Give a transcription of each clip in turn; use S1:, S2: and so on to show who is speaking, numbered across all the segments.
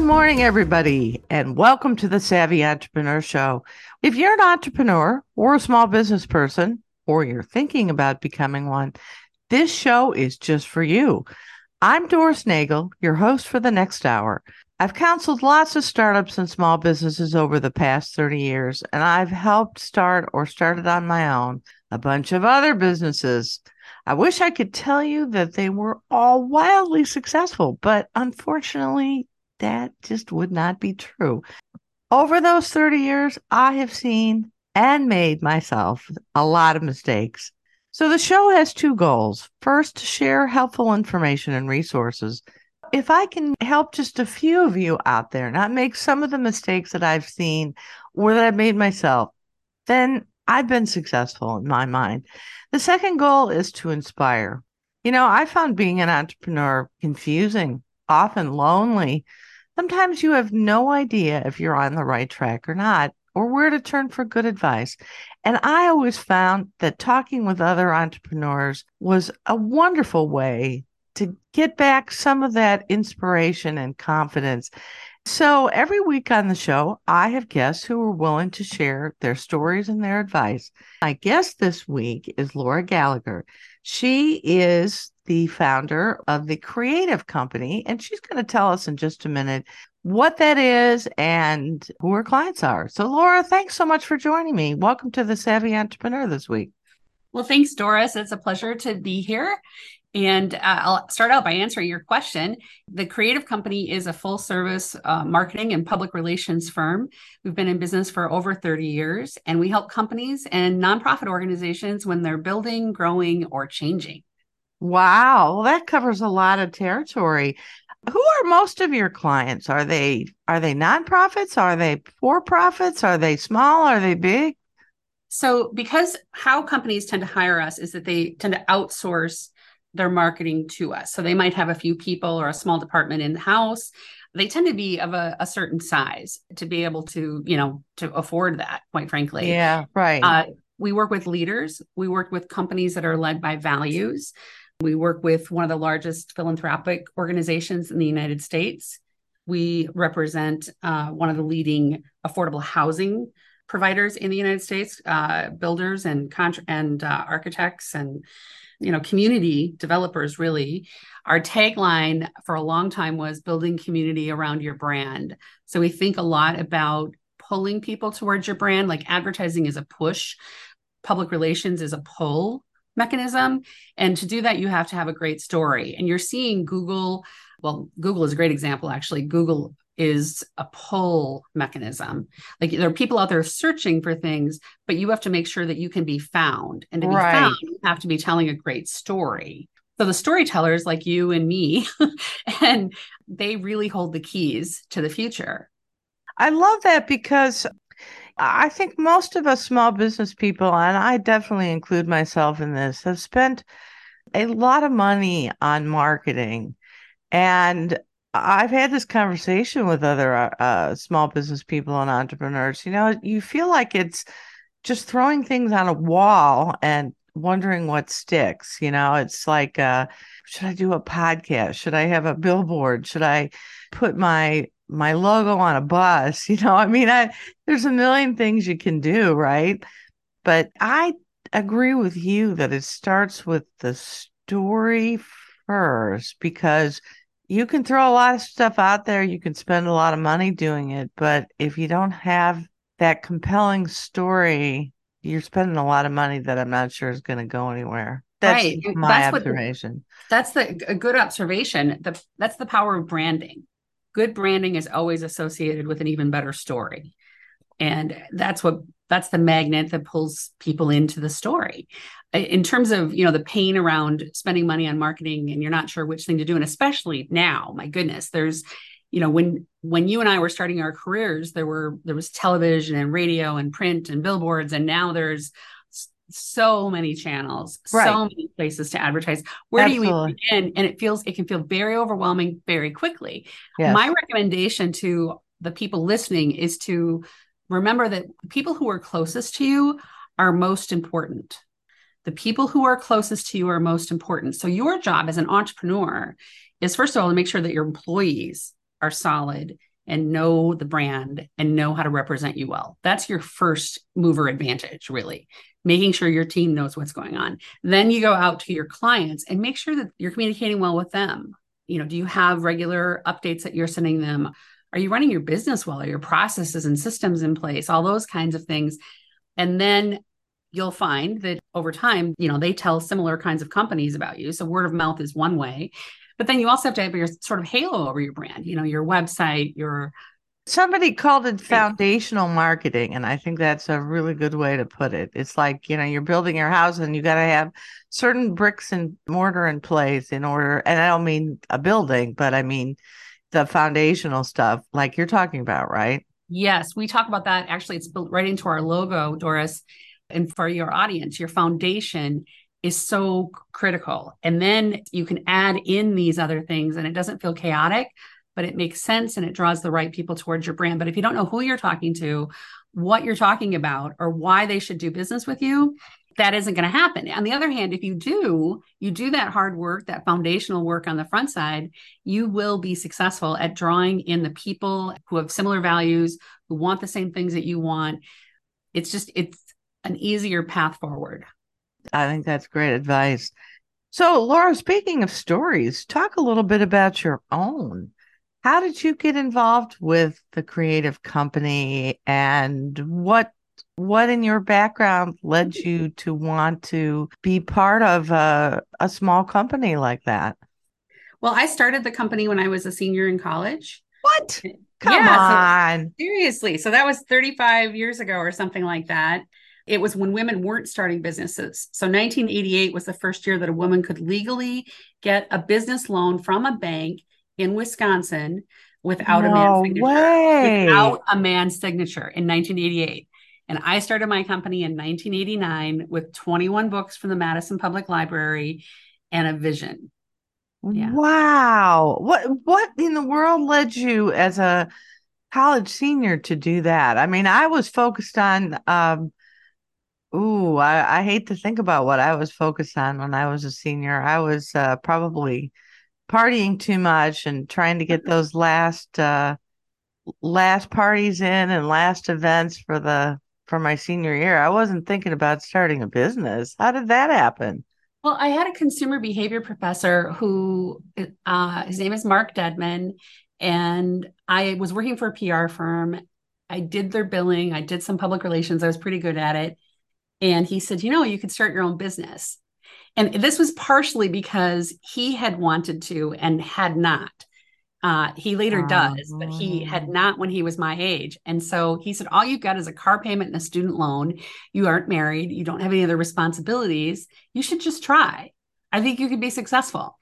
S1: Good morning, everybody, and welcome to the Savvy Entrepreneur Show. If you're an entrepreneur or a small business person, or you're thinking about becoming one, this show is just for you. I'm Doris Nagel, your host for the next hour. I've counseled lots of startups and small businesses over the past 30 years, and I've helped start or started on my own a bunch of other businesses. I wish I could tell you that they were all wildly successful, but unfortunately, that just would not be true. Over those 30 years, I have seen and made myself a lot of mistakes. So the show has two goals. First, to share helpful information and resources. If I can help just a few of you out there not make some of the mistakes that I've seen or that I've made myself, then I've been successful in my mind. The second goal is to inspire. You know, I found being an entrepreneur confusing, often lonely, Sometimes you have no idea if you're on the right track or not, or where to turn for good advice. And I always found that talking with other entrepreneurs was a wonderful way to get back some of that inspiration and confidence. So every week on the show, I have guests who are willing to share their stories and their advice. My guest this week is Laura Gallagher. She is the founder of the Creative Company, and she's going to tell us in just a minute what that is and who her clients are. So, Laura, thanks so much for joining me. Welcome to the Savvy Entrepreneur this week.
S2: Well, thanks, Doris. It's a pleasure to be here. And uh, I'll start out by answering your question. The Creative Company is a full service uh, marketing and public relations firm. We've been in business for over 30 years, and we help companies and nonprofit organizations when they're building, growing, or changing.
S1: Wow, well, that covers a lot of territory. Who are most of your clients? Are they are they nonprofits? Are they for profits? Are they small? Are they big?
S2: So, because how companies tend to hire us is that they tend to outsource their marketing to us. So they might have a few people or a small department in the house. They tend to be of a, a, certain size to be able to, you know, to afford that, quite frankly.
S1: Yeah, right. Uh,
S2: we work with leaders. We work with companies that are led by values. We work with one of the largest philanthropic organizations in the United States. We represent uh, one of the leading affordable housing providers in the United States, uh, builders and contra- and uh, architects and you know community developers really. Our tagline for a long time was building community around your brand. So we think a lot about pulling people towards your brand like advertising is a push. Public relations is a pull mechanism and to do that you have to have a great story and you're seeing google well google is a great example actually google is a pull mechanism. Like there are people out there searching for things, but you have to make sure that you can be found. And to be right. found, you have to be telling a great story. So the storytellers like you and me, and they really hold the keys to the future.
S1: I love that because I think most of us small business people, and I definitely include myself in this, have spent a lot of money on marketing. And I've had this conversation with other uh, uh, small business people and entrepreneurs. You know, you feel like it's just throwing things on a wall and wondering what sticks. You know, it's like, uh, should I do a podcast? Should I have a billboard? Should I put my my logo on a bus? You know, I mean, I there's a million things you can do, right? But I agree with you that it starts with the story first because you can throw a lot of stuff out there. You can spend a lot of money doing it. But if you don't have that compelling story, you're spending a lot of money that I'm not sure is going to go anywhere. That's right. my that's observation.
S2: What, that's the a good observation. The, that's the power of branding. Good branding is always associated with an even better story. And that's what that's the magnet that pulls people into the story in terms of you know the pain around spending money on marketing and you're not sure which thing to do and especially now my goodness there's you know when when you and I were starting our careers there were there was television and radio and print and billboards and now there's so many channels right. so many places to advertise where Absolutely. do you begin and it feels it can feel very overwhelming very quickly yes. my recommendation to the people listening is to remember that people who are closest to you are most important the people who are closest to you are most important. So, your job as an entrepreneur is first of all to make sure that your employees are solid and know the brand and know how to represent you well. That's your first mover advantage, really. Making sure your team knows what's going on. Then you go out to your clients and make sure that you're communicating well with them. You know, do you have regular updates that you're sending them? Are you running your business well? Are your processes and systems in place? All those kinds of things. And then you'll find that over time, you know, they tell similar kinds of companies about you. So word of mouth is one way. But then you also have to have your sort of halo over your brand, you know, your website, your
S1: somebody called it foundational marketing and i think that's a really good way to put it. It's like you know you're building your house and you got to have certain bricks and mortar in place in order and i don't mean a building but i mean the foundational stuff like you're talking about right?
S2: Yes we talk about that. Actually it's built right into our logo doris and for your audience your foundation is so critical. And then you can add in these other things and it doesn't feel chaotic but it makes sense and it draws the right people towards your brand but if you don't know who you're talking to what you're talking about or why they should do business with you that isn't going to happen. On the other hand, if you do, you do that hard work, that foundational work on the front side, you will be successful at drawing in the people who have similar values, who want the same things that you want. It's just, it's an easier path forward.
S1: I think that's great advice. So, Laura, speaking of stories, talk a little bit about your own. How did you get involved with the creative company and what what in your background led you to want to be part of a, a small company like that?
S2: Well, I started the company when I was a senior in college.
S1: What? Come yeah, on.
S2: So, seriously. So that was 35 years ago or something like that. It was when women weren't starting businesses. So 1988 was the first year that a woman could legally get a business loan from a bank in Wisconsin without no a man's signature.
S1: Way.
S2: Without a man's signature in 1988. And I started my company in 1989 with 21 books from the Madison Public Library and a vision.
S1: Yeah. Wow. What what in the world led you as a college senior to do that? I mean, I was focused on um ooh, I, I hate to think about what I was focused on when I was a senior. I was uh, probably partying too much and trying to get those last uh last parties in and last events for the for my senior year. I wasn't thinking about starting a business. How did that happen?
S2: Well, I had a consumer behavior professor who, uh, his name is Mark Dedman, and I was working for a PR firm. I did their billing, I did some public relations, I was pretty good at it. And he said, You know, you could start your own business. And this was partially because he had wanted to and had not. Uh, he later does, but he had oh. not when he was my age. And so he said, All you've got is a car payment and a student loan. You aren't married. You don't have any other responsibilities. You should just try. I think you could be successful.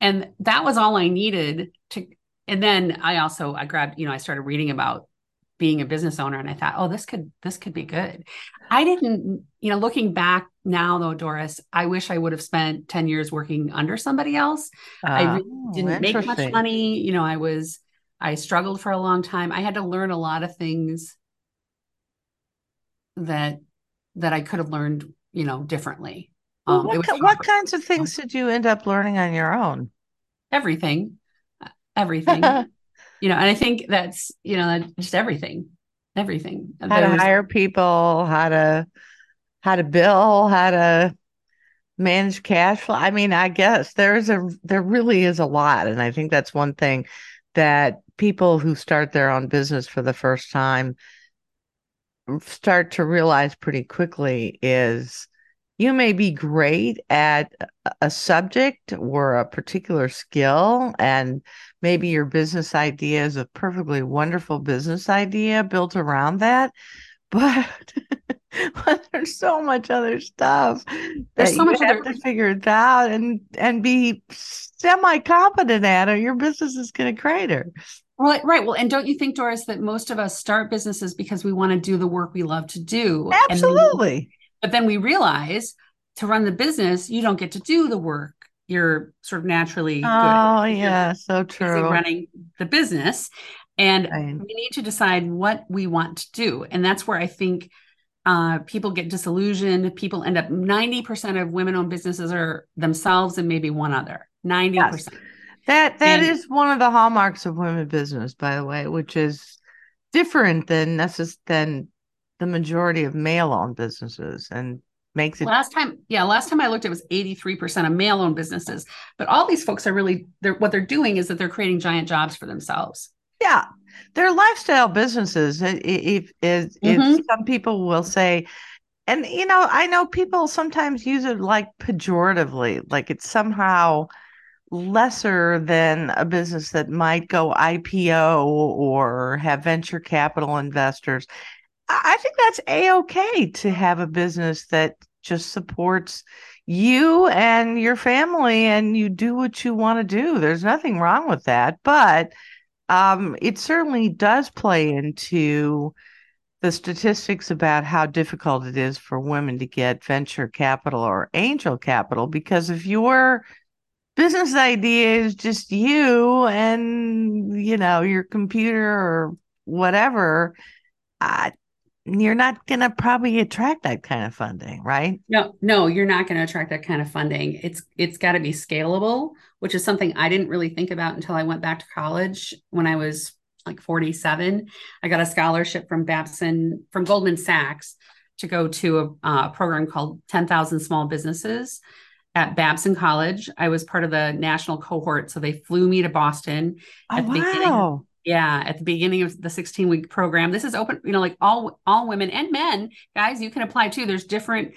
S2: And that was all I needed to. And then I also, I grabbed, you know, I started reading about being a business owner and I thought, oh, this could, this could be good. I didn't, you know, looking back now though, Doris, I wish I would have spent 10 years working under somebody else. Uh, I really oh, didn't make much money. You know, I was, I struggled for a long time. I had to learn a lot of things that, that I could have learned, you know, differently.
S1: Well, um, what, what kinds of things did you end up learning on your own?
S2: Everything, everything. you know, and I think that's, you know, just everything, everything.
S1: How to hire people, how to how to bill, how to manage cash flow. I mean, I guess there's a there really is a lot. And I think that's one thing that people who start their own business for the first time start to realize pretty quickly is you may be great at a subject or a particular skill and maybe your business idea is a perfectly wonderful business idea built around that but there's so much other stuff there's so much have other... to figure it out and and be semi competent at or your business is going to crater
S2: Right, right. Well, and don't you think, Doris, that most of us start businesses because we want to do the work we love to do?
S1: Absolutely.
S2: But then we realize to run the business, you don't get to do the work. You're sort of naturally
S1: oh yeah so true.
S2: running the business. And right. we need to decide what we want to do. And that's where i think uh, people get disillusioned. People end up 90% of women owned businesses are themselves and maybe one other. 90% yes.
S1: That that
S2: And-
S1: is one of the hallmarks of women business, by the way, which is different than necess- than the majority of male-owned businesses, and makes it
S2: Last time, yeah, last time I looked, it was 83% of male owned businesses. But all these folks are really, they're what they're doing is that they're creating giant jobs for themselves.
S1: yeah, they're lifestyle businesses. If if, if
S2: mm-hmm.
S1: some people will say, and you know, I know people sometimes use it like pejoratively, like it's somehow lesser than a business that might go IPO or have venture capital investors. I I think that's a-okay to have a business that just supports you and your family and you do what you want to do. There's nothing wrong with that, but um, it certainly does play into the statistics about how difficult it is for women to get venture capital or angel capital because if your business idea is just you and you know your computer or whatever uh, you're not going to probably attract that kind of funding right
S2: No, no, you're not going to attract that kind of funding. It's it's got to be scalable, which is something I didn't really think about until I went back to college when I was like 47. I got a scholarship from Babson from Goldman Sachs to go to a uh, program called 10,000 Small Businesses at Babson College. I was part of the national cohort, so they flew me to Boston
S1: oh
S2: At the beginning-
S1: wow
S2: yeah, at the beginning of the 16 week program. This is open, you know, like all all women and men, guys, you can apply too. There's different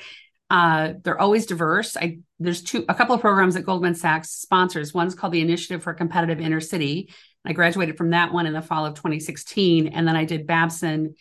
S2: uh they're always diverse. I there's two a couple of programs that Goldman Sachs sponsors. One's called the Initiative for Competitive Inner City. I graduated from that one in the fall of 2016 and then I did Babson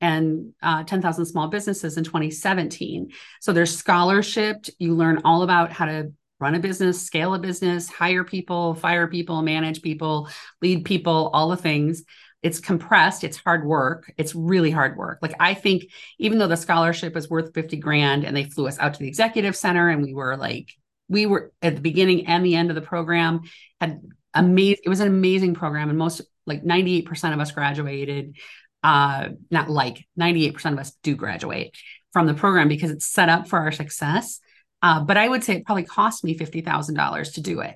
S2: and uh, 10,000 small businesses in 2017. So there's scholarship. You learn all about how to run a business, scale a business, hire people, fire people, manage people, lead people, all the things. It's compressed, it's hard work. It's really hard work. Like I think even though the scholarship is worth 50 grand and they flew us out to the executive center and we were like we were at the beginning and the end of the program had amazing it was an amazing program and most like 98% of us graduated uh not like 98% of us do graduate from the program because it's set up for our success uh, but I would say it probably cost me fifty thousand dollars to do it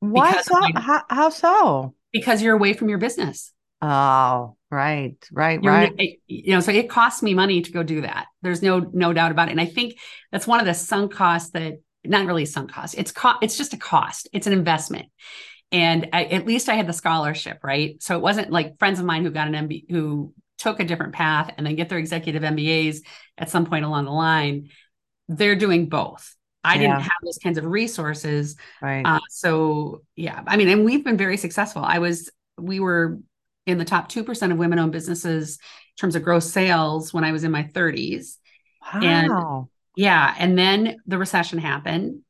S1: why so
S2: my-
S1: how, how so
S2: because you're away from your business.
S1: oh right right
S2: You're,
S1: right
S2: you know, so it costs me money to go do that. There's no no doubt about it. And I think that's one of the sunk costs that not really sunk costs. It's co- it's just a cost. It's an investment. And I, at least I had the scholarship, right? So it wasn't like friends of mine who got an MBA who took a different path and then get their executive MBAs at some point along the line. They're doing both. I
S1: Yeah.
S2: didn't have those kinds of resources
S1: right
S2: Uh, so yeah, I mean, and we've been very successful. I was, we were in the top 2% of women owned businesses in terms of gross sales when I was in my 30s.
S1: Wow.
S2: and- Yeah. And then the recession happened.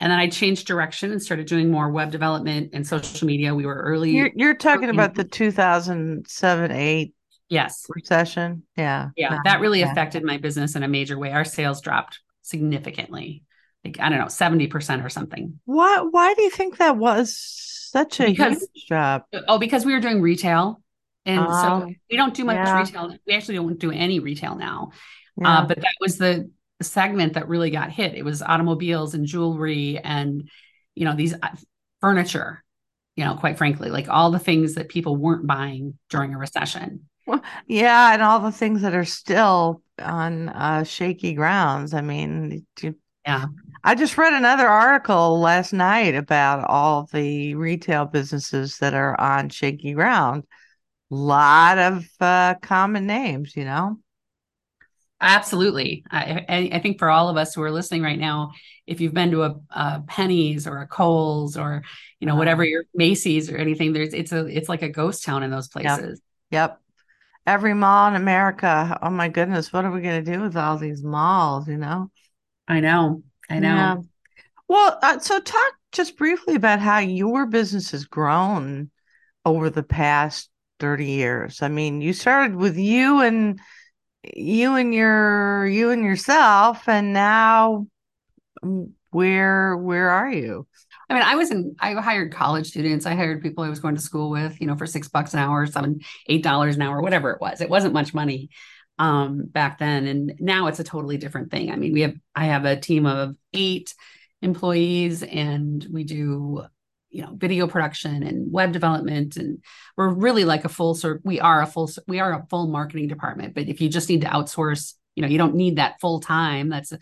S2: And then I changed direction and started doing more web development and social media. We were early.
S1: you're, you're talking
S2: early-
S1: about the 2007 8
S2: yes.
S1: recession yeah
S2: Yeah.
S1: No,
S2: That really
S1: yeah.
S2: affected my business in a major way. Our sales dropped significantly. Like, I don't know, 70% or something.
S1: why why do you think that was such a
S2: Because-
S1: huge job
S2: Oh, because we were doing retail. And
S1: Oh,
S2: so we don't do much
S1: yeah.
S2: retail. We actually don't do any retail now.
S1: yeah.
S2: Uh, but that was the segment that really got hit. It was automobiles and jewelry and, you know, these uh, furniture, you know, quite frankly, like all the things that people weren't buying during a recession.
S1: Yeah, and all the things that are still on uh, shaky grounds. I mean, you-
S2: Yeah.
S1: I just read another article last night about all the retail businesses that are on shaky ground. A Lot of uh, common names, you know.
S2: Absolutely. I, I, think for all of us who are listening right now, if you've been to a, a Penney's or a Kohl's or, you know,
S1: Uh-huh.
S2: whatever your Macy's or anything, there's, it's a, it's like a ghost town in those places.
S1: Yep. Every mall in America. Oh my goodness, what are we going to do with all these malls, you know?
S2: I know. I know.
S1: Yeah. Well, uh, so talk just briefly about how your business has grown over the past 30 years. I mean, you started with you and you and your you and yourself and now where where are you?
S2: I mean, I was in, I hired college students. I hired people I was going to school with, you know, for six bucks an hour, seven, eight dollars an hour, whatever it was. It wasn't much money um, back then. And now it's a totally different thing. I mean, we have, I have a team of eight employees and we do you know video production and web development and we're really like a full sort we are a full we are a full marketing department but if you just need to outsource you know you don't need that full time that's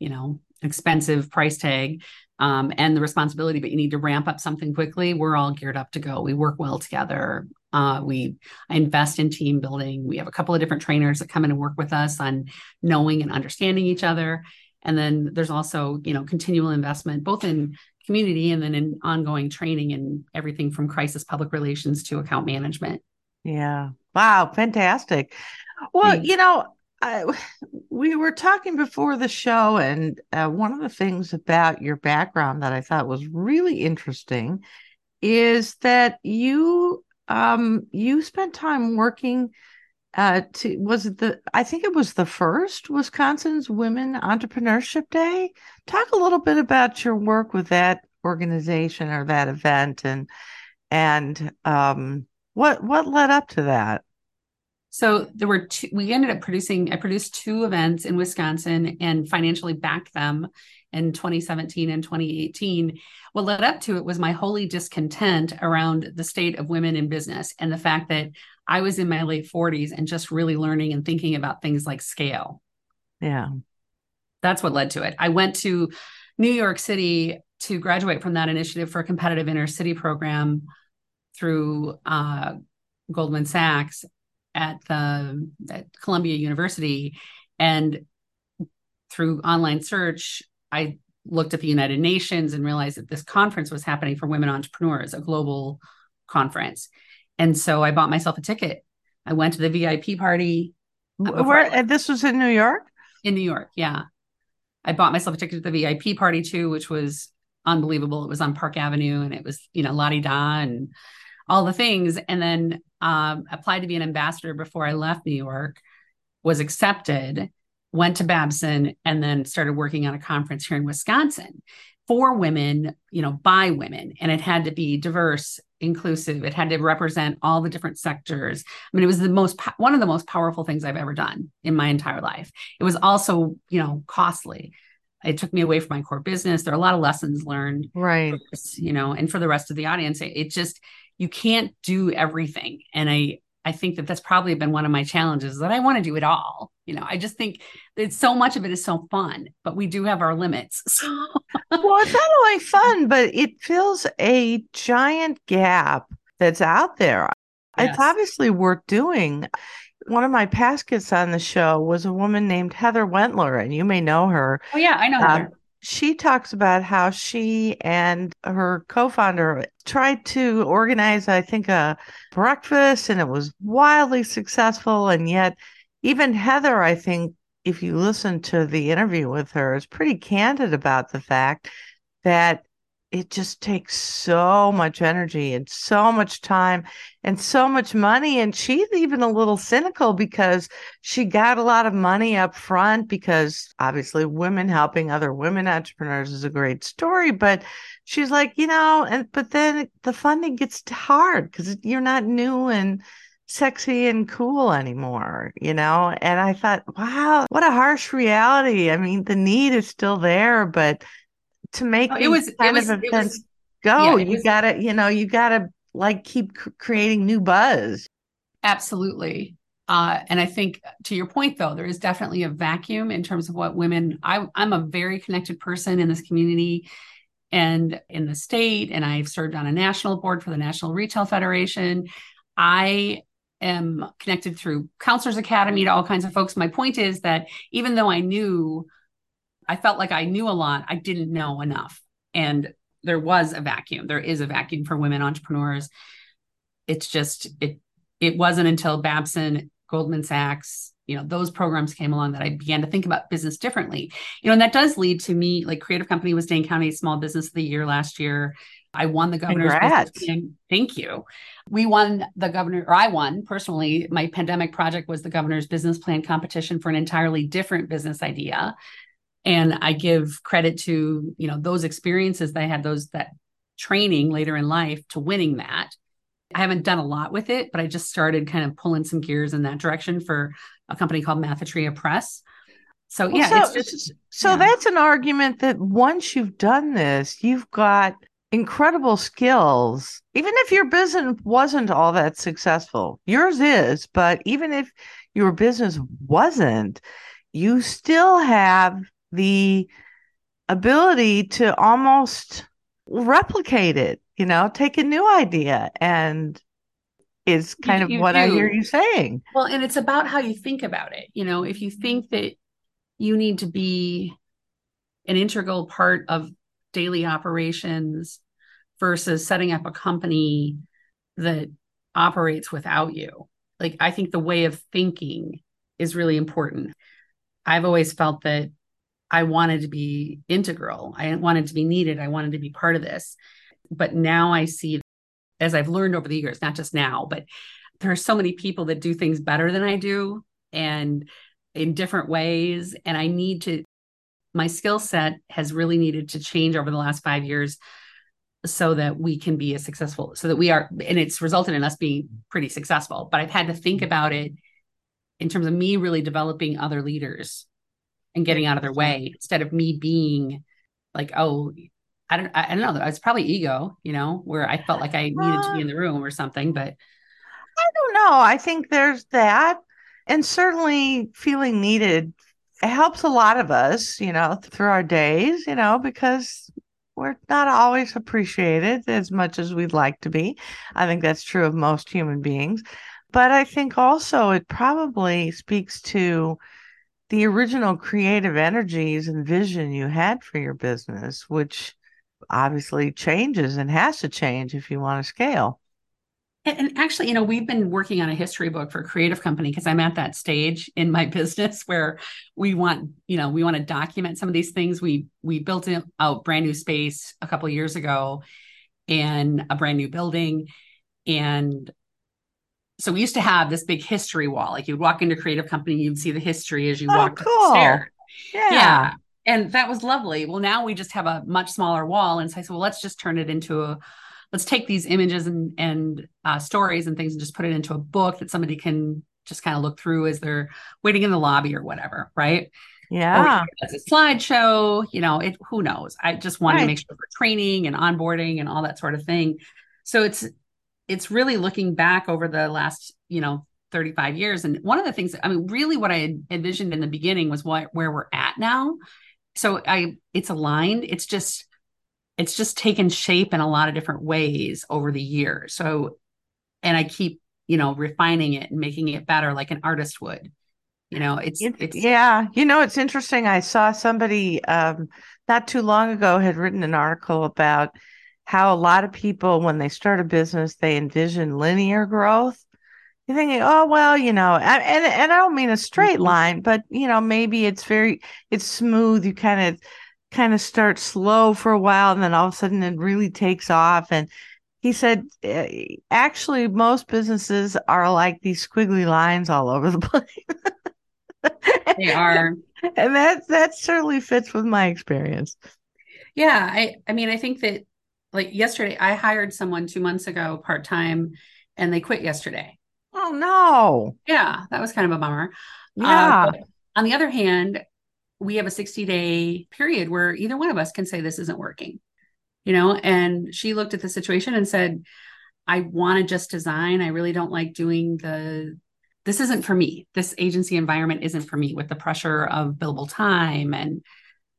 S2: you know expensive price tag um, and the responsibility but you need to ramp up something quickly we're all geared up to go we work well together uh, we I invest in team building we have a couple of different trainers that come in and work with us on knowing and understanding each other and then there's also you know continual investment both in community and then in ongoing training and everything from crisis public relations to account management.
S1: Yeah. Wow. Fantastic. Well, Thanks. you know, I, we were talking before the show, and uh, one of the things about your background that I thought was really interesting is that you um, you spent time working uh, to was it the I think it was the first Wisconsin's Women Entrepreneurship Day. Talk a little bit about your work with that organization or that event and and um, what what led up to that.
S2: So there were two, we ended up producing, I produced two events in Wisconsin and financially backed them in 2017 and 2018. What led up to it was my holy discontent around the state of women in business and the fact that I was in my late 40s and just really learning and thinking about things like scale.
S1: Yeah.
S2: That's what led to it. I went to New York City to graduate from that initiative for a competitive inner city program through uh, Goldman Sachs at the at Columbia University. And through online search, I looked at the United Nations and realized that this conference was happening for women entrepreneurs, a global conference. And so I bought myself a ticket. I went to the VIP party.
S1: Where and uh, this was in New York?
S2: In New York, yeah. I bought myself a ticket to the VIP party too, which was unbelievable. It was on Park Avenue and it was, you know, Lottie Da and all the things. And then um, applied to be an ambassador before I left New York, was accepted, went to Babson, and then started working on a conference here in Wisconsin for women, you know, by women. And it had to be diverse inclusive. It had to represent all the different sectors. I mean, it was the most one of the most powerful things I've ever done in my entire life. It was also, you know, costly. It took me away from my core business. There are a lot of lessons learned,
S1: right?
S2: You know, and for the rest of the audience, it, it just you can't do everything. And I I think that that's probably been one of my challenges that I want to do it all. You know, I just think that so much of it is so fun, but we do have our limits.
S1: So. well, it's not only fun, but it fills a giant gap that's out there. Yes. It's obviously worth doing. One of my past guests on the show was a woman named Heather Wentler, and you may know her.
S2: Oh, yeah, I know um, her
S1: she talks about how she and her co-founder tried to organize i think a breakfast and it was wildly successful. And yet even heather i think if you listen to the interview with her is pretty candid about the fact that it just takes so much energy and so much time and so much money. And she's even a little cynical because she got a lot of money up front because obviously women helping other women entrepreneurs is a great story. But she's like, you know, and but then the funding gets hard because you're not new and sexy and cool anymore, you know? And I thought, wow, what a harsh reality. I mean, the need is still there, but to make
S2: oh, it was kind it was, of events was,
S1: go. Yeah, you was, gotta, you know, you gotta like keep creating new buzz.
S2: Absolutely. Uh, and I think to your point, though, there is definitely a vacuum in terms of what women. I, I'm a very connected person in this community and in the state, and I've served on a national board for the National Retail Federation. I am connected through Counselors Academy to all kinds of folks. My point is that even though I knew I felt like I knew a lot, I didn't know enough. And there was a vacuum. There is a vacuum for women entrepreneurs. It's just it it wasn't until Babson, Goldman Sachs, you know, those programs came along that I began to think about business differently. You know, and that does lead to me like Creative Company was Dane County Small Business of the Year last year. I won the governor's
S1: Congrats.
S2: Thank you. We won the governor, or I won personally. My pandemic project was the governor's business plan competition for an entirely different business idea and i give credit to you know those experiences they had those that training later in life to winning that i haven't done a lot with it but i just started kind of pulling some gears in that direction for a company called mathatria press so yeah
S1: well, so, just, so yeah. that's an argument that once you've done this you've got incredible skills. Even if your business wasn't all that successful, yours is, but even if your business wasn't, you still have the ability to almost replicate it, you know, take a new idea and is kind
S2: You-
S1: of what I hear you saying.
S2: Well, and it's about how you think about it. You know, if you think that you need to be an integral part of daily operations versus setting up a company that operates without you, like I think the way of thinking is really important. I've always felt that I wanted to be integral, I wanted to be needed, I wanted to be part of this. But now I see, as I've learned over the years, not just now, but there are so many people that do things better than I do and in different ways. And I need to, my skill set has really needed to change over the last five years so that we can be as successful, so that we are, and it's resulted in us being pretty successful. But I've had to think mm-hmm. about it in terms of me really developing other leaders and getting out of their way instead of me being like, oh, I don't, I don't know. It's probably ego, you know, where I felt like I needed to be in the room or something. But
S1: I don't know. I think there's that. And certainly feeling needed helps a lot of us, you know, through our days, you know, because we're not always appreciated as much as we'd like to be. I think that's true of most human beings. But I think also it probably speaks to the original creative energies and vision you had for your business, which obviously changes and has to change if you want to scale.
S2: And, actually, you know, we've been working on a history book for creative company because I'm at that stage in my business where we want, you know, we want to document some of these things. We we built out brand new space a couple years ago and a brand new building. And so we used to have this big history wall. Like you'd walk into creative company, you'd see the history as you
S1: Oh,
S2: walked
S1: cool.
S2: the stairs.
S1: Yeah.
S2: Yeah. And that was lovely. Well, now we just have a much smaller wall. And so I said, well, let's just turn it into a, let's take these images and, and uh, stories and things and just put it into a book that somebody can just kind of look through as they're waiting in the lobby or whatever. Right.
S1: Yeah.
S2: as a slideshow, you know, it, who knows? I just want
S1: Right.
S2: to make sure for training and onboarding and all that sort of thing. So it's, it's really looking back over the last, you know, 35 years. And one of the things, I mean, really what I had envisioned in the beginning was what, where we're at now. So I, it's aligned. It's just, it's just taken shape in a lot of different ways over the years. So, and I keep, you know, refining it and making it better like an artist would. You know, it's,
S1: It-
S2: it's,
S1: yeah, you know, it's interesting. I saw somebody um, not too long ago had written an article about how a lot of people, when they start a business, they envision linear growth. You're thinking, oh well, you know, and and I don't mean a straight
S2: Mhm.
S1: line, but you know, maybe it's very it's smooth. You kind of kind of start slow for a while, and then all of a sudden it really takes off. And he said, eh, actually, most businesses are like these squiggly lines all over the place.
S2: they are.
S1: And that that certainly fits with my experience.
S2: Yeah, I I mean I think that like yesterday I hired someone 2 months ago part-time and they quit yesterday.
S1: Oh no.
S2: Yeah, that was kind of a bummer. Uh,
S1: Yeah.
S2: but on the other hand, we have a 60-day period where either one of us can say this isn't working. You know, and she looked at the situation and said, I want to just design. I really don't like doing the this isn't for me. This agency environment isn't for me with the pressure of billable time and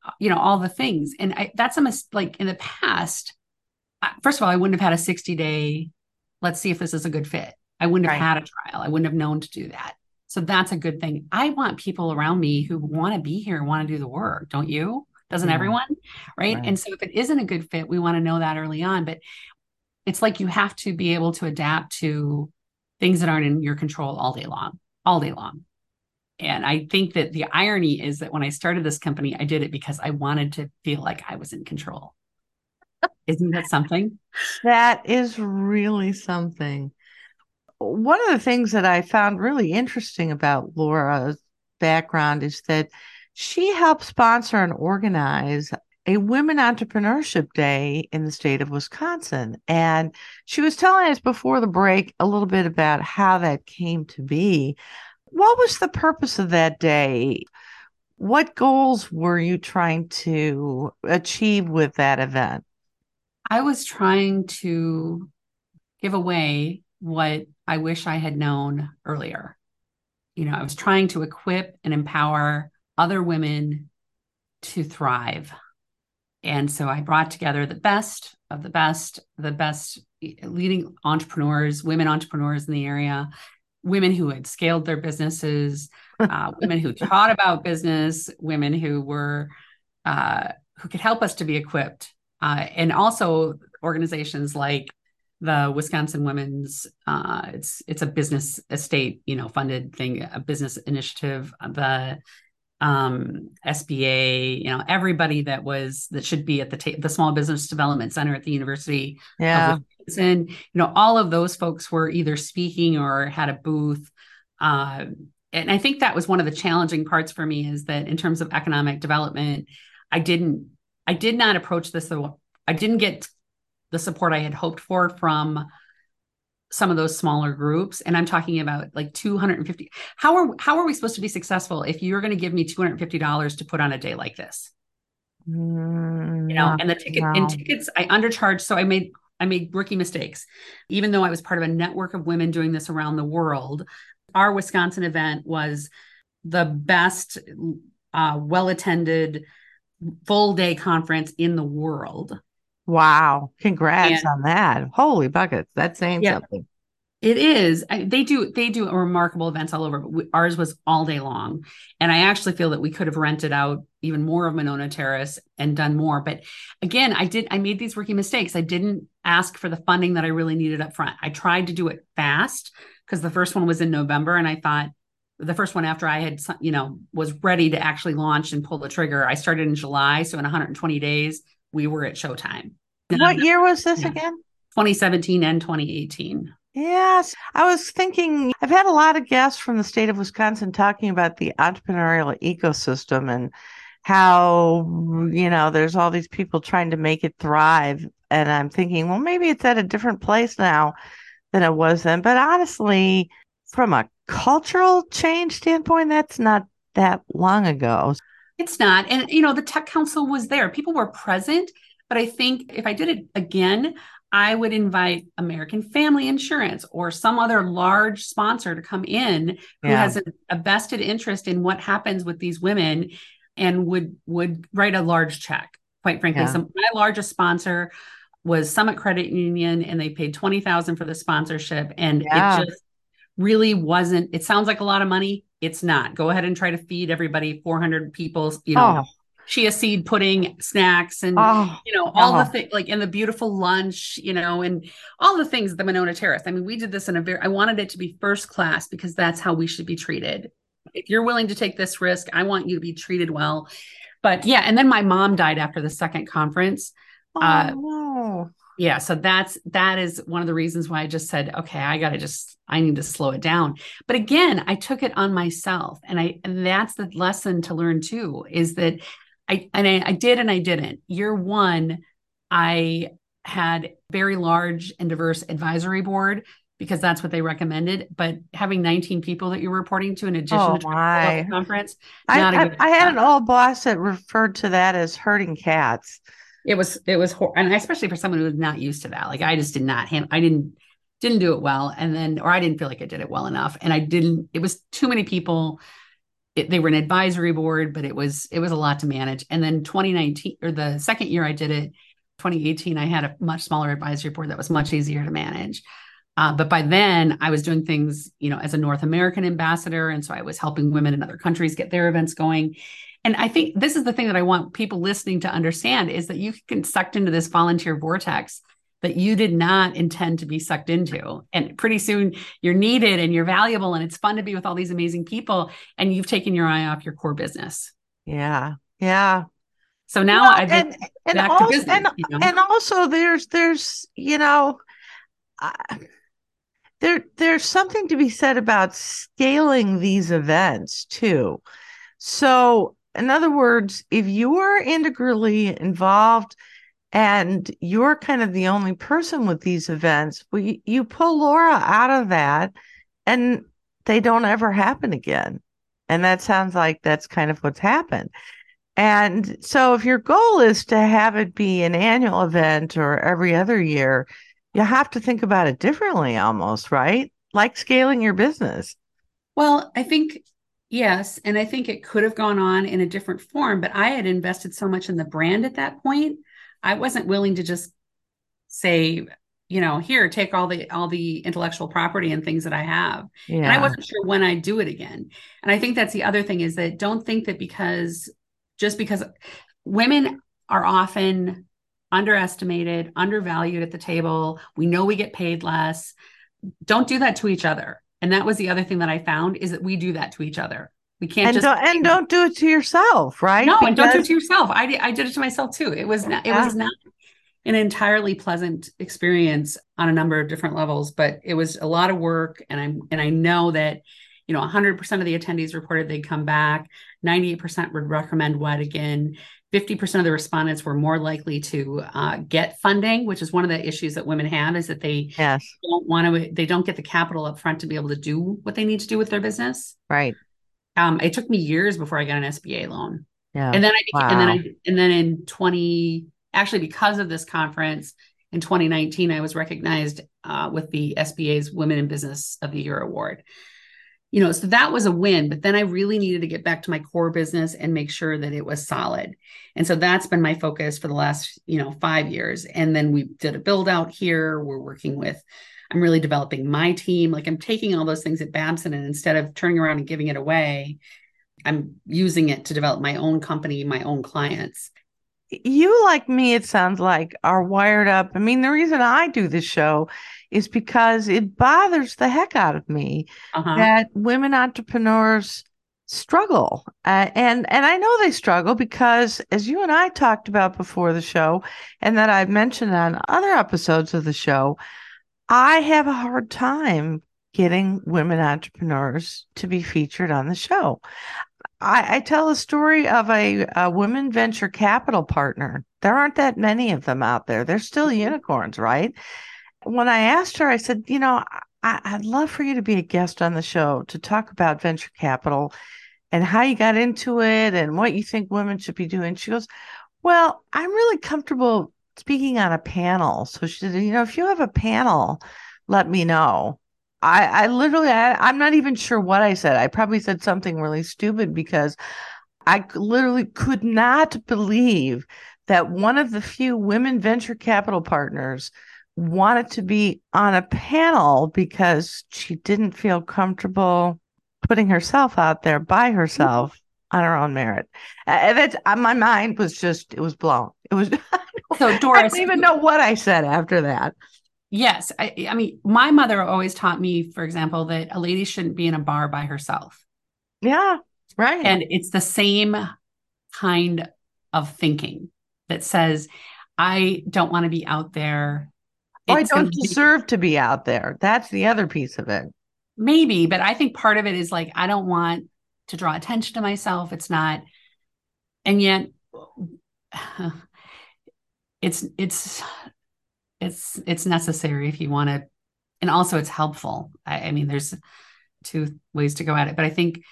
S2: uh, you know all the things. And I, that's a mis- like in the past. First of all, I wouldn't have had a 60 day. Let's see if this is a good fit. I wouldn't have
S1: Right.
S2: had a trial. I wouldn't have known to do that. So that's a good thing. I want people around me who want to be here and want to do the work. Don't you? Doesn't
S1: Yeah.
S2: everyone? Right?
S1: Right.
S2: And so if it isn't a good fit, we want to know that early on. But it's like you have to be able to adapt to things that aren't in your control all day long, all day long. And I think that the irony is that when I started this company, I did it because I wanted to feel like I was in control. Isn't that something?
S1: That is really something. One of the things that I found really interesting about Laura's background is that she helped sponsor and organize a Women Entrepreneurship Day in the state of Wisconsin. And she was telling us before the break a little bit about how that came to be. What was the purpose of that day? What goals were you trying to achieve with that event?
S2: I was trying to give away what I wish I had known earlier. You know, I was trying to equip and empower other women to thrive. And so I brought together the best of the best, the best leading entrepreneurs, women entrepreneurs in the area, women who had scaled their businesses, uh, women who taught about business, women who were uh, who could help us to be equipped, uh, and also organizations like the Wisconsin Women's. Uh, it's it's a business estate, you know, funded thing, a business initiative. The um, SBA, you know, everybody that was that should be at the ta- the Small Business Development Center at the University
S1: yeah.
S2: and you know, all of those folks were either speaking or had a booth. Uh, and I think that was one of the challenging parts for me is that in terms of economic development, I didn't, I did not approach this. I didn't get the support I had hoped for from some of those smaller groups and i'm talking about like 250 how are how are we supposed to be successful if you're going to give me $250 to put on a day like this
S1: mm,
S2: you know and the ticket
S1: no.
S2: and tickets i undercharged so i made i made rookie mistakes even though i was part of a network of women doing this around the world our wisconsin event was the best uh, well attended full day conference in the world
S1: Wow. Congrats
S2: And-
S1: on that. Holy buckets. That's saying
S2: Yeah.
S1: something.
S2: It is. I- They do. They do remarkable events all over. But we, ours was all day long, and I actually feel that we could have rented out even more of Monona Terrace and done more. But again, I did. I made these rookie mistakes. I didn't ask for the funding that I really needed up front. I tried to do it fast because the first one was in November, and I thought the first one after I had, you know, was ready to actually launch and pull the trigger. I started in July, so in 120 days, we were at Showtime.
S1: And What year was this
S2: Yeah.
S1: again?
S2: 2017 and 2018.
S1: Yes. I was thinking, I've had a lot of guests from the state of Wisconsin talking about the entrepreneurial ecosystem and how, you know, there's all these people trying to make it thrive. And I'm thinking, well, maybe it's at a different place now than it was then. But honestly, from a cultural change standpoint, that's not that long ago.
S2: It's not. And, you know, the tech council was there, people were present. But I think if I did it again, I would invite American Family Insurance or some other large sponsor to come in who
S1: Yeah.
S2: has a, a vested interest in what happens with these women and would would write a large check. Quite frankly,
S1: Yeah.
S2: some my largest sponsor was Summit Credit Union, and they paid twenty thousand for the sponsorship, and
S1: Yeah.
S2: it just really wasn't. It sounds like a lot of money. It's not. Go ahead and try to feed everybody four hundred people. You know,
S1: Oh,
S2: chia seed pudding, snacks, and
S1: oh,
S2: you know all
S1: Oh.
S2: the things like in the beautiful lunch you know and all the things at the monona terrace i mean we did this in a very i wanted it to be first class because that's how we should be treated if you're willing to take this risk i want you to be treated well but yeah and then my mom died after the second conference
S1: oh,
S2: Uh,
S1: no.
S2: Yeah so that's that is one of the reasons why i just said okay i gotta just i need to slow it down but again i took it on myself and i and that's the lesson to learn too is that i and i, I did and i didn't year one i had very large and diverse advisory board because that's what they recommended but having 19 people that you're reporting to in addition
S1: Oh,
S2: to trying to pull off
S1: my.
S2: conference
S1: I,
S2: not a
S1: I,
S2: good
S1: I had an old boss that referred to that as herding cats.
S2: It was it was hor- and especially for someone who was not used to that like i just did not hand i didn't didn't do it well and then or i didn't feel like i did it well enough and i didn't it was too many people. It, they were an advisory board but it was it was a lot to manage and then 2019 or the second year i did it 2018 i had a much smaller advisory board that was much easier to manage. Uh, but by then i was doing things you know as a north american ambassador and so i was helping women in other countries get their events going and I think this is the thing that I want people listening to understand is that you can get sucked into this volunteer vortex that you did not intend to be sucked into. And pretty soon you're needed and you're valuable and it's fun to be with all these amazing people and you've taken your eye off your core business.
S1: Yeah. Yeah.
S2: So now
S1: Well,
S2: I've been
S1: and and also,
S2: business,
S1: and,
S2: you know?
S1: and also there's there's you know uh, there there's something to be said about scaling these events too. So in other words, if you're integrally involved and you're kind of the only person with these events, well, you, you pull Laura out of that and they don't ever happen again. And that sounds like that's kind of what's happened. And so if your goal is to have it be an annual event or every other year, you have to think about it differently almost, right? Like scaling your business.
S2: Well, I think yes, and I think it could have gone on in a different form, but I had invested so much in the brand at that point, I wasn't willing to just say, you know, here, take all the all the intellectual property and things that I have. Yeah. And I wasn't sure when I'd do it again. And I think that's the other thing is that don't think that because just because women are often underestimated, undervalued at the table. We know we get paid less. Don't do that to each other. And that was the other thing that I found is that we do that to each other. We can't
S1: and
S2: just
S1: don't, and don't do it to yourself, right?
S2: No, because... and don't do it to yourself. I did, I did it to myself too. It was not, it was not an entirely pleasant experience on a number of different levels, but it was a lot of work. And I'm and I know that you know 100% of the attendees reported they'd come back 98% would recommend WED again 50% of the respondents were more likely to uh, get funding which is one of the issues that women have is that they
S1: yes.
S2: don't want to they don't get the capital up front to be able to do what they need to do with their business
S1: right
S2: um, it took me years before i got an sba loan
S1: yeah.
S2: and then i wow. and then i and then in 20 actually because of this conference in 2019 i was recognized uh, with the sba's women in business of the year award you know so that was a win but then i really needed to get back to my core business and make sure that it was solid. And so that's been my focus for the last you know five years. And then we did a build out here. We're working with i'm really developing my team. Like i'm taking all those things at babson and instead of turning around and giving it away i'm using it to develop my own company my own clients.
S1: You like me it sounds like are wired up. I mean the reason i do this show is because it bothers the heck out of me uh-huh. that women entrepreneurs struggle uh, and and I know they struggle because as you and I talked about before the show and that I've mentioned on other episodes of the show I have a hard time getting women entrepreneurs to be featured on the show. I, I tell a story of a, a women venture capital partner. There aren't that many of them out there. They're still mm-hmm. unicorns, right? When I asked her, I said, you know, I, would love for you to be a guest on the show to talk about venture capital and how you got into it and what you think women should be doing. She goes, Well, I'm really comfortable speaking on a panel. So she said, You know, if you have a panel, let me know. I, I literally, I, I'm not even sure what I said. I probably said something really stupid because I literally could not believe that one of the few women venture capital partners wanted to be on a panel because she didn't feel comfortable putting herself out there by herself on her own merit. And that's uh, my mind was just it was blown. It was
S2: so Doris.
S1: I don't even know what I said after that.
S2: Yes, I, I mean, my mother always taught me, for example, that a lady shouldn't be in a bar by herself.
S1: Yeah, right.
S2: And it's the same kind of thinking that says, I don't want to be out there
S1: I don't deserve to be out there. That's the other piece of it.
S2: Maybe, but I think part of it is like I don't want to draw attention to myself. It's not, and yet it's it's it's it's necessary if you want to, and also it's helpful. I, I mean, there's two ways to go at it, but I think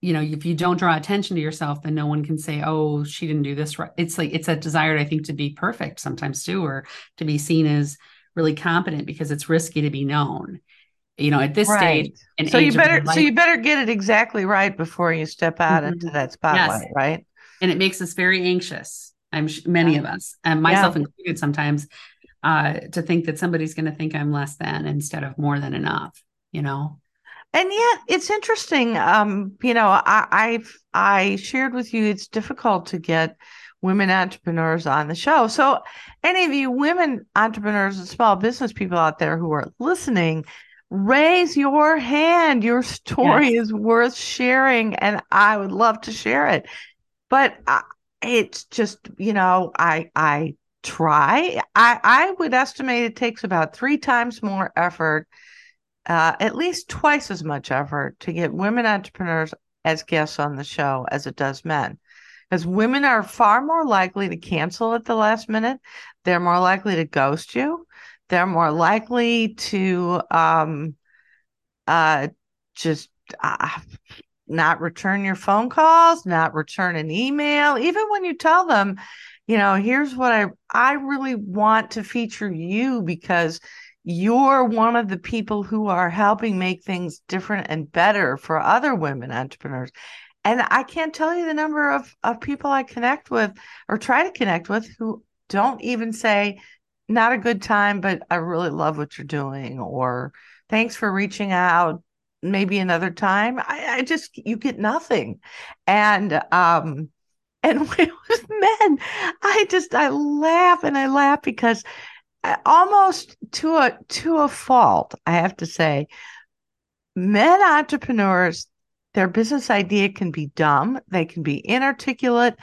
S2: you know if you don't draw attention to yourself then no one can say oh she didn't do this right it's like it's a desire i think to be perfect sometimes too or to be seen as really competent because it's risky to be known you know at this right.
S1: stage so you better so you better get it exactly right before you step out mm-hmm. into that spotlight yes. right
S2: and it makes us very anxious i'm many yeah. of us and myself yeah. included sometimes uh to think that somebody's going to think i'm less than instead of more than enough you know
S1: and yet it's interesting um you know i i've i shared with you it's difficult to get women entrepreneurs on the show. So, any of you women entrepreneurs and small business people out there who are listening, raise your hand. Your story yes. is worth sharing, and I would love to share it. But I, it's just, you know, I I try. I I would estimate it takes about three times more effort. Uh, at least twice as much effort to get women entrepreneurs as guests on the show as it does men because women are far more likely to cancel at the last minute. They're more likely to ghost you. They're more likely to um, uh, just uh, not return your phone calls, not return an email, even when you tell them, you know, here's what I I really want to feature you because you're one of the people who are helping make things different and better for other women entrepreneurs. And I can't tell you the number of, of people I connect with or try to connect with who don't even say, not a good time, but I really love what you're doing, or thanks for reaching out. Maybe another time. I, I just you get nothing. And um and with men, I just I laugh and I laugh because almost to a to a fault, I have to say, men entrepreneurs, their business idea can be dumb, they can be inarticulate,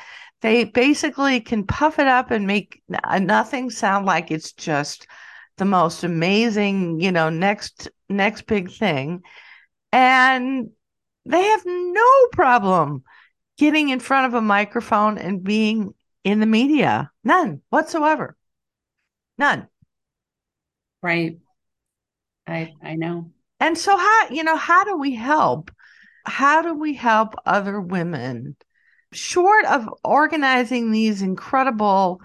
S1: they basically can puff it up and make nothing sound like it's just the most amazing, you know, next next big thing. And they have no problem getting in front of a microphone and being in the media. None whatsoever. None.
S2: Right. I I know.
S1: And so how, you know, how do we help? How do we help other women short of organizing these incredible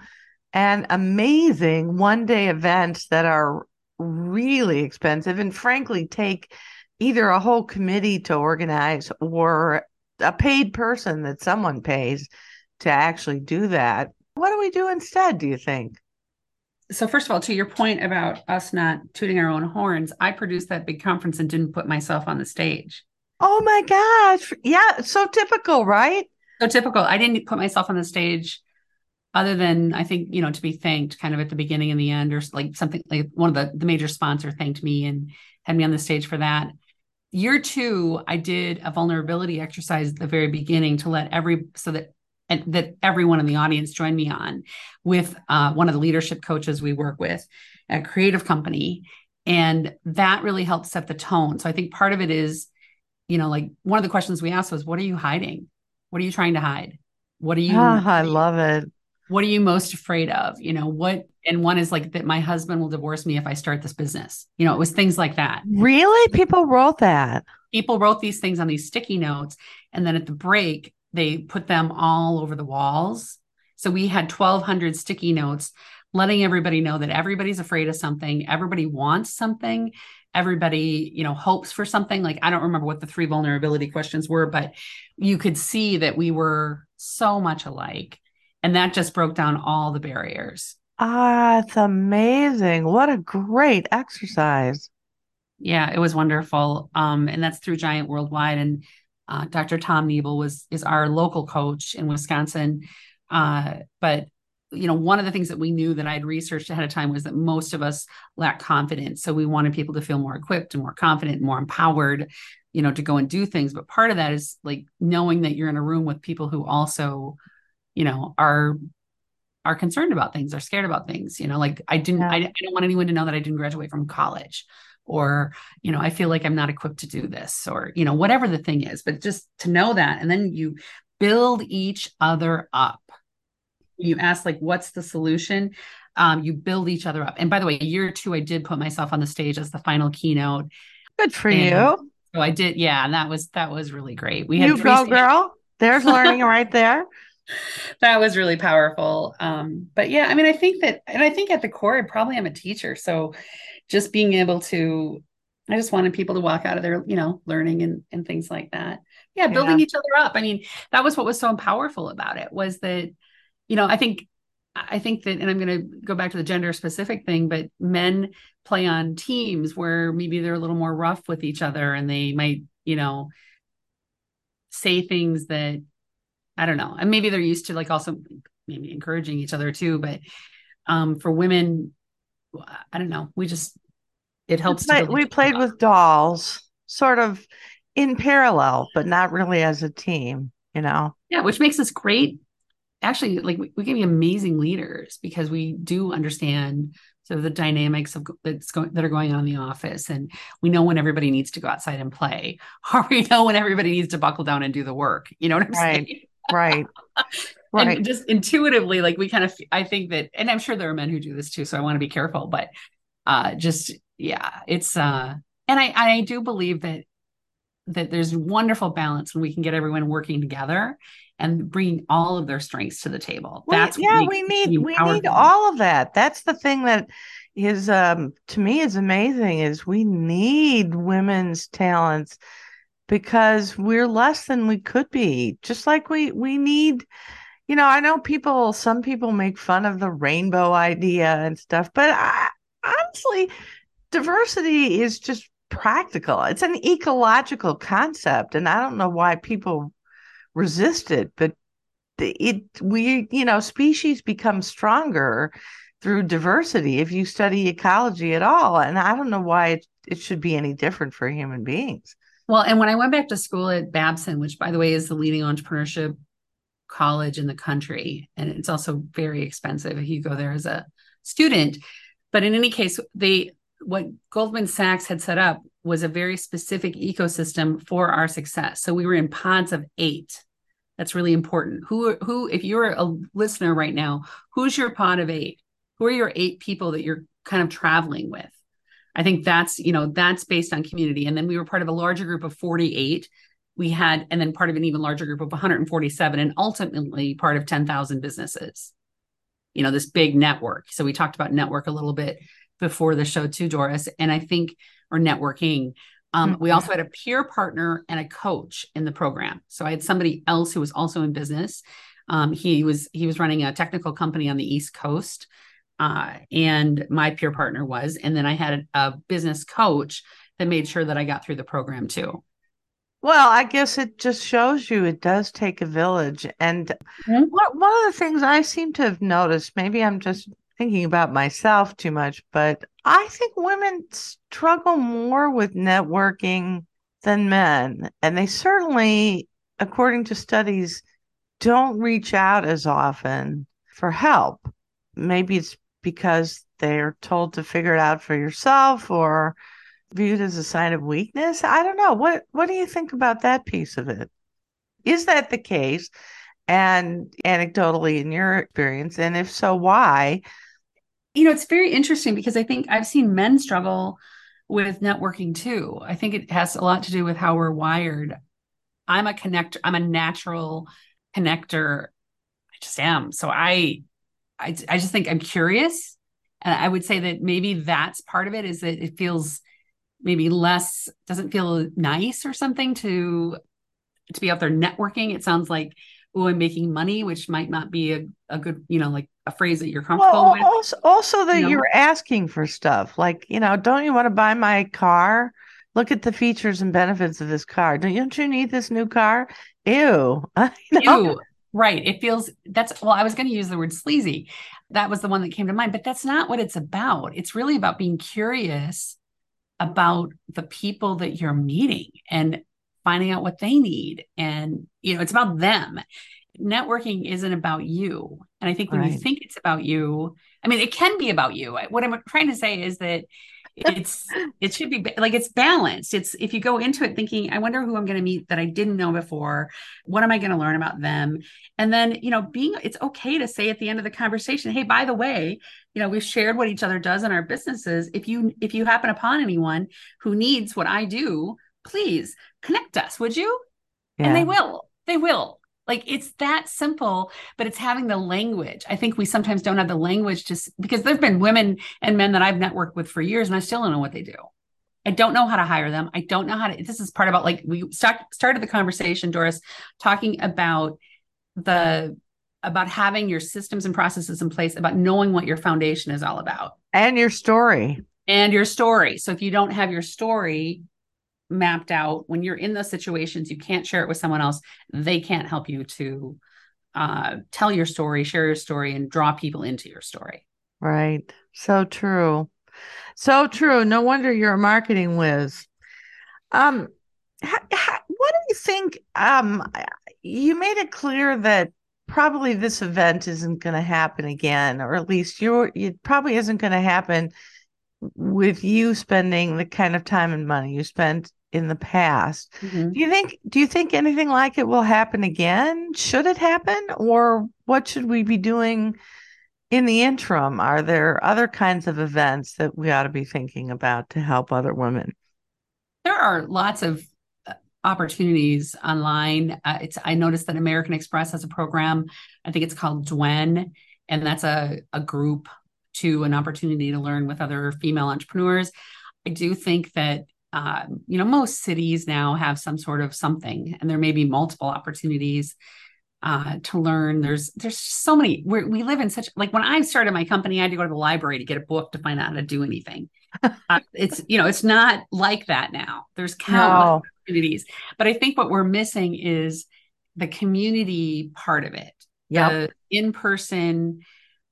S1: and amazing one-day events that are really expensive and frankly take either a whole committee to organize or a paid person that someone pays to actually do that. What do we do instead, do you think?
S2: so first of all to your point about us not tooting our own horns i produced that big conference and didn't put myself on the stage
S1: oh my gosh. Yeah so typical right?
S2: So typical. I didn't put myself on the stage other than i think you know to be thanked kind of at the beginning and the end or like something like one of the the major sponsor thanked me and had me on the stage for that. Year two i did a vulnerability exercise at the very beginning to let every so that and that everyone in the audience joined me on with uh, one of the leadership coaches we work with at creative company. And that really helped set the tone. So i think part of it is you know like one of the questions we asked was what are you hiding? What are you trying to hide? What are you
S1: oh, i love it.
S2: What are you most afraid of? You know what and one is like that my husband will divorce me if i start this business. You know it was things like that.
S1: Really? People wrote that.
S2: People wrote these things on these sticky notes and then at the break they put them all over the walls. So we had 1,200 sticky notes letting everybody know that everybody's afraid of something, everybody wants something, everybody, you know, hopes for something. Like I don't remember what the three vulnerability questions were, but you could see that we were so much alike. And that just broke down all the barriers.
S1: Ah, it's amazing. What a great exercise.
S2: Yeah, it was wonderful. Um, and that's through Giant Worldwide. And uh, Dr. Tom Nebel was is our local coach in Wisconsin. Uh, but you know, one of the things that we knew that I'd researched ahead of time was that most of us lack confidence. So we wanted people to feel more equipped and more confident and more empowered, you know, to go and do things. But part of that is like knowing that you're in a room with people who also, you know, are are concerned about things, are scared about things. You know, like I didn't, yeah. I, I don't want anyone to know that I didn't graduate from college or you know i feel like i'm not equipped to do this or you know whatever the thing is but just to know that and then you build each other up you ask like what's the solution? Um, you build each other up. And by the way year two i did put myself on the stage as the final keynote.
S1: Good for you.
S2: so i did yeah and that was that was really great. We had
S1: you go girl there's learning right there.
S2: That was really powerful. Um but yeah i mean i think that and i think at the core i probably am a teacher. So just being able to I just wanted people to walk out of there, you know, learning and and things like that. Yeah, building yeah. each other up. I mean, that was what was so powerful about it was that, you know, I think I think that, and I'm going to go back to the gender specific thing, but men play on teams where maybe they're a little more rough with each other and they might, you know, say things that I don't know. And maybe they're used to like also maybe encouraging each other too. But um, for women, I don't know. We just it helps.
S1: We, we played with dolls, sort of in parallel, but not really as a team. You know.
S2: Yeah, which makes us great. Actually, like we, we can be amazing leaders because we do understand sort of the dynamics of that's going that are going on in the office, and we know when everybody needs to go outside and play, or we know when everybody needs to buckle down and do the work. You know what I'm
S1: right.
S2: saying?
S1: Right. Right.
S2: And just intuitively, like we kind of, I think that, and I'm sure there are men who do this too. So I want to be careful, but uh, just yeah, it's uh, and I I do believe that that there's wonderful balance when we can get everyone working together and bringing all of their strengths to the table.
S1: We,
S2: That's
S1: yeah, we need we need all of that. That's the thing that is um to me is amazing is we need women's talents because we're less than we could be. Just like we we need you know, I know people some people make fun of the rainbow idea and stuff, but I, honestly diversity is just practical. It's an ecological concept and I don't know why people resist it, but it we you know species become stronger through diversity if you study ecology at all and i don't know why it, it should be any different for human beings.
S2: Well and when i went back to school at babson which by the way is the leading entrepreneurship college in the country and it's also very expensive if you go there as a student but in any case they what goldman sachs had set up was a very specific ecosystem for our success so we were in pods of eight that's really important. Who who if you're a listener right now, who's your pod of 8? Who are your 8 people that you're kind of traveling with? I think that's, you know, that's based on community. And then we were part of a larger group of 48. We had and then part of an even larger group of 147 and ultimately part of 10,000 businesses. You know, this big network. So we talked about network a little bit before the show too, Doris, and I think or networking um, mm-hmm. We also had a peer partner and a coach in the program. So I had somebody else who was also in business. Um, he was he was running a technical company on the East Coast, uh, and my peer partner was. And then I had a, a business coach that made sure that I got through the program too.
S1: Well, I guess it just shows you it does take a village. And mm-hmm. what, one of the things I seem to have noticed, maybe I'm just thinking about myself too much, but I think women struggle more with networking than men. And they certainly, according to studies, don't reach out as often for help. Maybe it's because they're told to figure it out for yourself or viewed as a sign of weakness. I don't know. What what do you think about that piece of it? Is that the case? And anecdotally in your experience, and if so, why?
S2: You know, it's very interesting because I think I've seen men struggle with networking too. I think it has a lot to do with how we're wired. I'm a connector, I'm a natural connector. I just am. So I I I just think I'm curious. And I would say that maybe that's part of it is that it feels maybe less doesn't feel nice or something to to be out there networking. It sounds like oh, I'm making money, which might not be a, a good, you know, like a phrase that you're comfortable well, with.
S1: Also, also that you are asking for stuff like, you know, don't you want to buy my car? Look at the features and benefits of this car. Don't you, don't you need this new car? Ew.
S2: Ew. Right. It feels that's well, I was going to use the word sleazy. That was the one that came to mind, but that's not what it's about. It's really about being curious about the people that you're meeting and finding out what they need. And you know it's about them. Networking isn't about you. And i think when right. you think it's about you i mean it can be about you. What i'm trying to say is that it's it should be like it's balanced. It's if you go into it thinking i wonder who i'm going to meet that i didn't know before. What am i going to learn about them? And then you know being it's okay to say at the end of the conversation hey by the way you know we've shared what each other does in our businesses. If you if you happen upon anyone who needs what i do please connect us, would you? Yeah. And they will. They will. Like it's that simple, but it's having the language. I think we sometimes don't have the language to because there've been women and men that I've networked with for years and I still don't know what they do. I don't know how to hire them. I don't know how to. This is part about like we start, started the conversation, Doris, talking about the about having your systems and processes in place, about knowing what your foundation is all about,
S1: and your story,
S2: and your story. So if you don't have your story, mapped out when you're in those situations you can't share it with someone else they can't help you to uh, tell your story share your story and draw people into your story.
S1: Right. So true. So true. No wonder you're a marketing whiz. Um ha- ha- what do you think um you made it clear that probably this event isn't going to happen again or at least you're it probably isn't going to happen with you spending the kind of time and money you spent in the past. Mm-hmm. Do you think do you think anything like it will happen again? Should it happen or what should we be doing in the interim? Are there other kinds of events that we ought to be thinking about to help other women?
S2: There are lots of opportunities online. Uh, it's I noticed that American Express has a program. I think it's called Dwen, and that's a a group to an opportunity to learn with other female entrepreneurs. I do think that um, you know most cities now have some sort of something, and there may be multiple opportunities uh, to learn. There's there's so many. we we live in such like when I started my company, I had to go to the library to get a book to find out how to do anything. uh, it's you know it's not like that now. There's countless no. opportunities, but I think what we're missing is the community part of it.
S1: Yeah,
S2: in person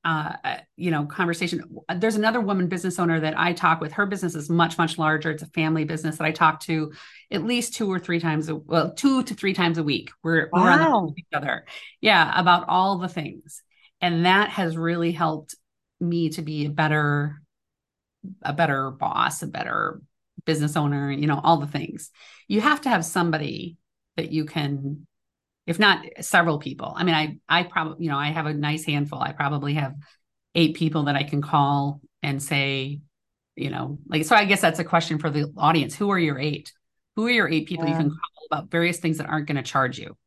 S2: uh, you know, conversation. There's another woman business owner that I talk with. Her business is much, much larger. It's a family business that I talk to at least two or three times, a, well, two to three times a week. We're, wow. we're on the phone with each other. Yeah, about all the things. And that has really helped me to be a better, a better boss, a better business owner, you know, all the things. You have to have somebody that you can if not several people. I mean, I I probably you know I have a nice handful. I probably have eight people that I can call and say, you know, like so. I guess that's a question for the audience. Who are your eight? Who are your eight people yeah. you can call about various things that aren't going to charge you?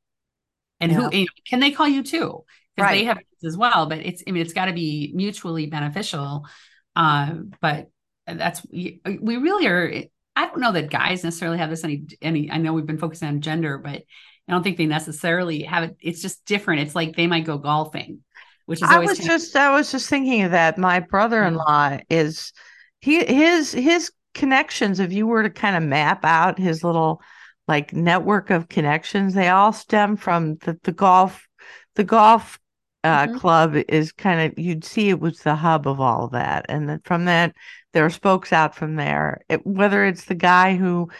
S2: And yeah. who can they call you too? Because right. they have as well. But it's I mean it's got to be mutually beneficial. Uh, but that's we really are. I don't know that guys necessarily have this any any. I know we've been focusing on gender, but I don't think they necessarily have it. It's just different. It's like they might go golfing, which is.
S1: I was just I was just thinking of that. My brother-in-law is he his his connections. If you were to kind of map out his little like network of connections, they all stem from the the golf the golf uh, mm-hmm. club is kind of you'd see it was the hub of all of that, and then from that there are spokes out from there. It, whether it's the guy who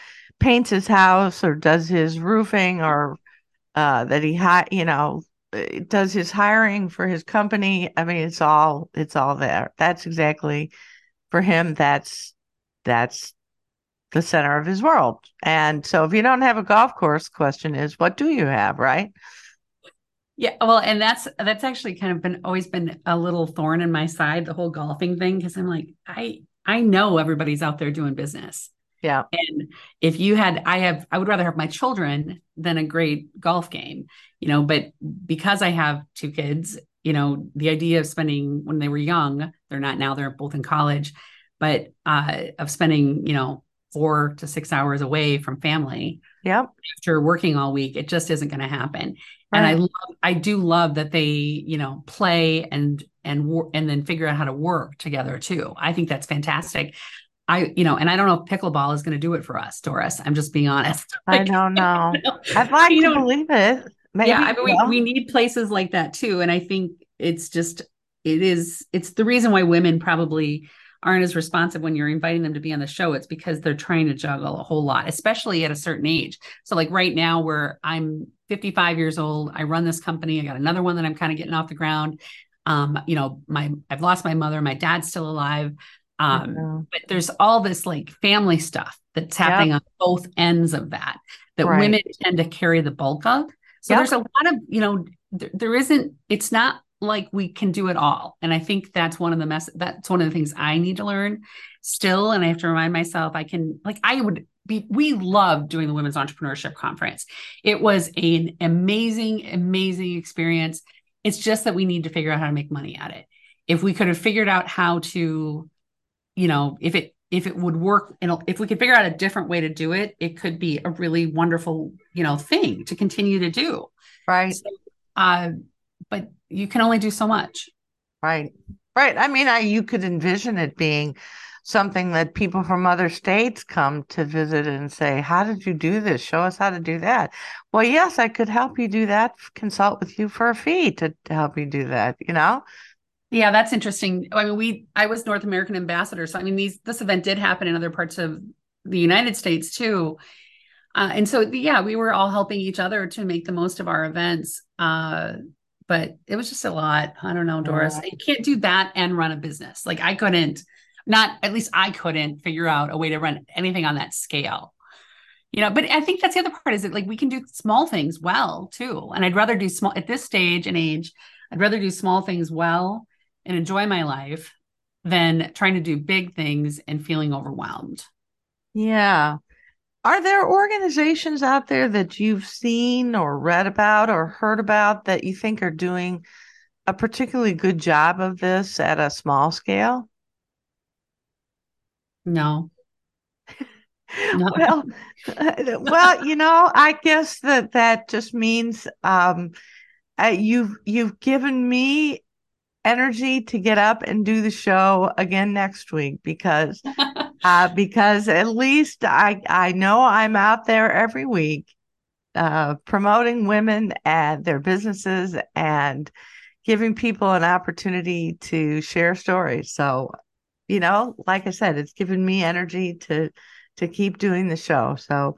S1: paints his house or does his roofing or uh, that he hi- you know uh, does his hiring for his company. I mean it's all it's all there. That's exactly for him that's that's the center of his world. And so if you don't have a golf course question is what do you have right?
S2: Yeah well and that's that's actually kind of been always been a little thorn in my side the whole golfing thing because i'm like i i know everybody's out there doing business
S1: yeah.
S2: And if you had, I have, I would rather have my children than a great golf game, you know, but because I have two kids, you know, the idea of spending when they were young, they're not now, they're both in college, but uh, of spending, you know, four to six hours away from family.
S1: Yep.
S2: After working all week, it just isn't going to happen. Right. And I love, I do love that they, you know, play and and and then figure out how to work together too. I think that's fantastic. I, you know, and I don't know if pickleball is going to do it for us, Doris. I'm just being honest.
S1: Like, I don't know. I'd like you to know, believe it.
S2: Maybe, yeah, I mean, we, we need places like that too. And I think it's just, it is, it's the reason why women probably aren't as responsive when you're inviting them to be on the show. It's because they're trying to juggle a whole lot, especially at a certain age. So, like right now, where I'm 55 years old, I run this company. I got another one that I'm kind of getting off the ground. Um, you know, my I've lost my mother. My dad's still alive. Um, but there's all this like family stuff that's happening yep. on both ends of that that right. women tend to carry the bulk of. So yep. there's a lot of, you know, there, there isn't, it's not like we can do it all. And I think that's one of the mess that's one of the things I need to learn still. And I have to remind myself I can like I would be we loved doing the women's entrepreneurship conference. It was an amazing, amazing experience. It's just that we need to figure out how to make money at it. If we could have figured out how to you know, if it if it would work and if we could figure out a different way to do it, it could be a really wonderful, you know, thing to continue to do.
S1: Right. So,
S2: uh, but you can only do so much.
S1: Right. Right. I mean, I, you could envision it being something that people from other states come to visit and say, How did you do this? Show us how to do that. Well, yes, I could help you do that, consult with you for a fee to, to help you do that, you know?
S2: Yeah, that's interesting. I mean, we I was North American ambassador, so I mean, these this event did happen in other parts of the United States too. Uh, and so, yeah, we were all helping each other to make the most of our events. Uh, but it was just a lot. I don't know, Doris. Yeah. You can't do that and run a business. Like I couldn't, not at least I couldn't figure out a way to run anything on that scale. You know, but I think that's the other part is that like we can do small things well too. And I'd rather do small at this stage and age, I'd rather do small things well and enjoy my life than trying to do big things and feeling overwhelmed.
S1: Yeah. Are there organizations out there that you've seen or read about or heard about that you think are doing a particularly good job of this at a small scale?
S2: No. no.
S1: Well, well, you know, I guess that that just means um, uh, you've you've given me energy to get up and do the show again next week because uh, because at least I I know I'm out there every week uh, promoting women and their businesses and giving people an opportunity to share stories. So, you know, like I said, it's given me energy to to keep doing the show. So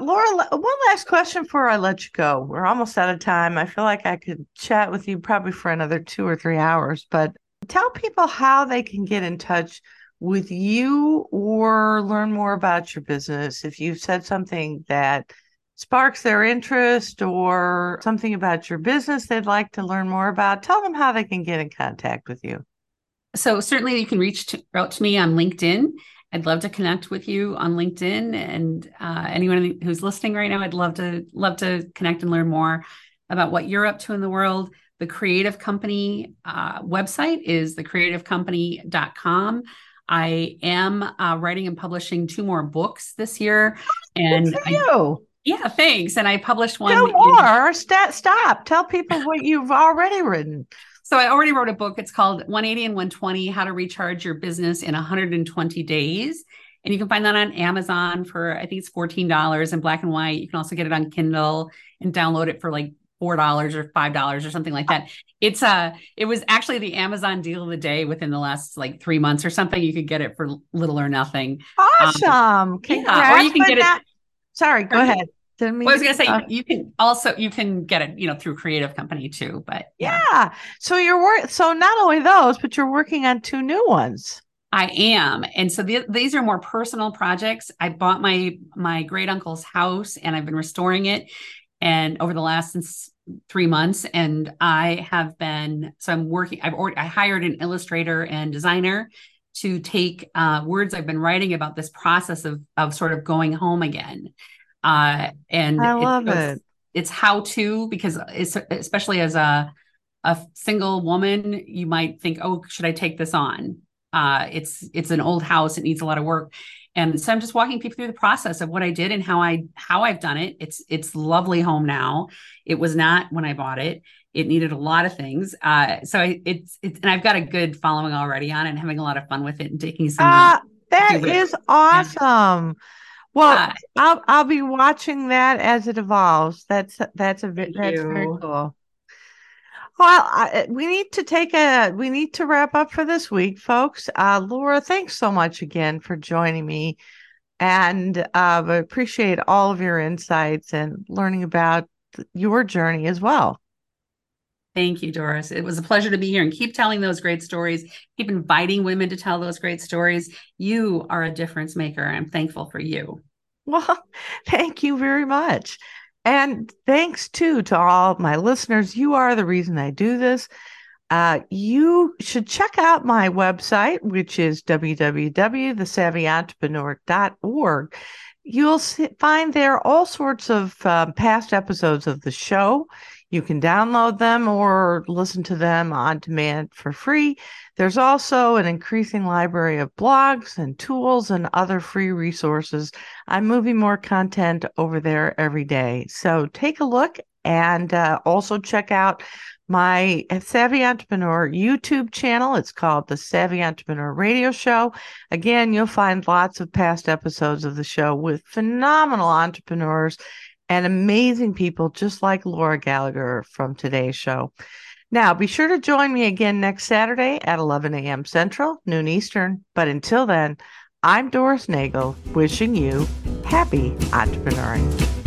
S1: Laura, one last question before I let you go. We're almost out of time. I feel like I could chat with you probably for another two or three hours, but tell people how they can get in touch with you or learn more about your business. If you've said something that sparks their interest or something about your business they'd like to learn more about, tell them how they can get in contact with you.
S2: So, certainly, you can reach out to me on LinkedIn I'd love to connect with you on LinkedIn and uh, anyone who's listening right now. I'd love to love to connect and learn more about what you're up to in the world. The Creative Company uh, website is thecreativecompany.com. I am uh, writing and publishing two more books this year, and
S1: Good for you.
S2: yeah, thanks. And I published one.
S1: No more. In-. Stop. Tell people what you've already written.
S2: So I already wrote a book. It's called 180 and 120 How to Recharge Your Business in 120 Days. And you can find that on Amazon for, I think it's $14 in black and white. You can also get it on Kindle and download it for like four dollars or five dollars or something like that. It's uh it was actually the Amazon deal of the day within the last like three months or something. You could get it for little or nothing.
S1: Awesome. Um,
S2: yeah, or you can get
S1: that. it. Sorry, go ahead.
S2: Didn't well, I was going to say you can also you can get it, you know, through Creative Company too. But
S1: yeah, yeah. so you're work. So not only those, but you're working on two new ones.
S2: I am, and so the, these are more personal projects. I bought my my great uncle's house, and I've been restoring it, and over the last since three months, and I have been so I'm working. I've already I hired an illustrator and designer to take uh, words I've been writing about this process of of sort of going home again uh, and
S1: I love it,
S2: it. It's how to because it's especially as a a single woman, you might think, oh, should I take this on? Uh, it's it's an old house; it needs a lot of work, and so I'm just walking people through the process of what I did and how I how I've done it. It's it's lovely home now. It was not when I bought it. It needed a lot of things. Uh, so I, it's it's and I've got a good following already on it and having a lot of fun with it and taking some.
S1: Uh, that is awesome. Yeah. Well, uh, I'll I'll be watching that as it evolves. That's that's a that's you. very cool. Well, I, we need to take a we need to wrap up for this week, folks. Uh, Laura, thanks so much again for joining me, and uh, I appreciate all of your insights and learning about your journey as well.
S2: Thank you, Doris. It was a pleasure to be here and keep telling those great stories. Keep inviting women to tell those great stories. You are a difference maker. I'm thankful for you.
S1: Well, thank you very much. And thanks too to all my listeners. You are the reason I do this. Uh, you should check out my website, which is www.thesavvyentrepreneur.org. You'll see, find there all sorts of uh, past episodes of the show. You can download them or listen to them on demand for free. There's also an increasing library of blogs and tools and other free resources. I'm moving more content over there every day. So take a look and uh, also check out my Savvy Entrepreneur YouTube channel. It's called the Savvy Entrepreneur Radio Show. Again, you'll find lots of past episodes of the show with phenomenal entrepreneurs and amazing people just like Laura Gallagher from today's show. Now, be sure to join me again next Saturday at 11 a.m. Central, noon Eastern. But until then, I'm Doris Nagel, wishing you happy entrepreneuring.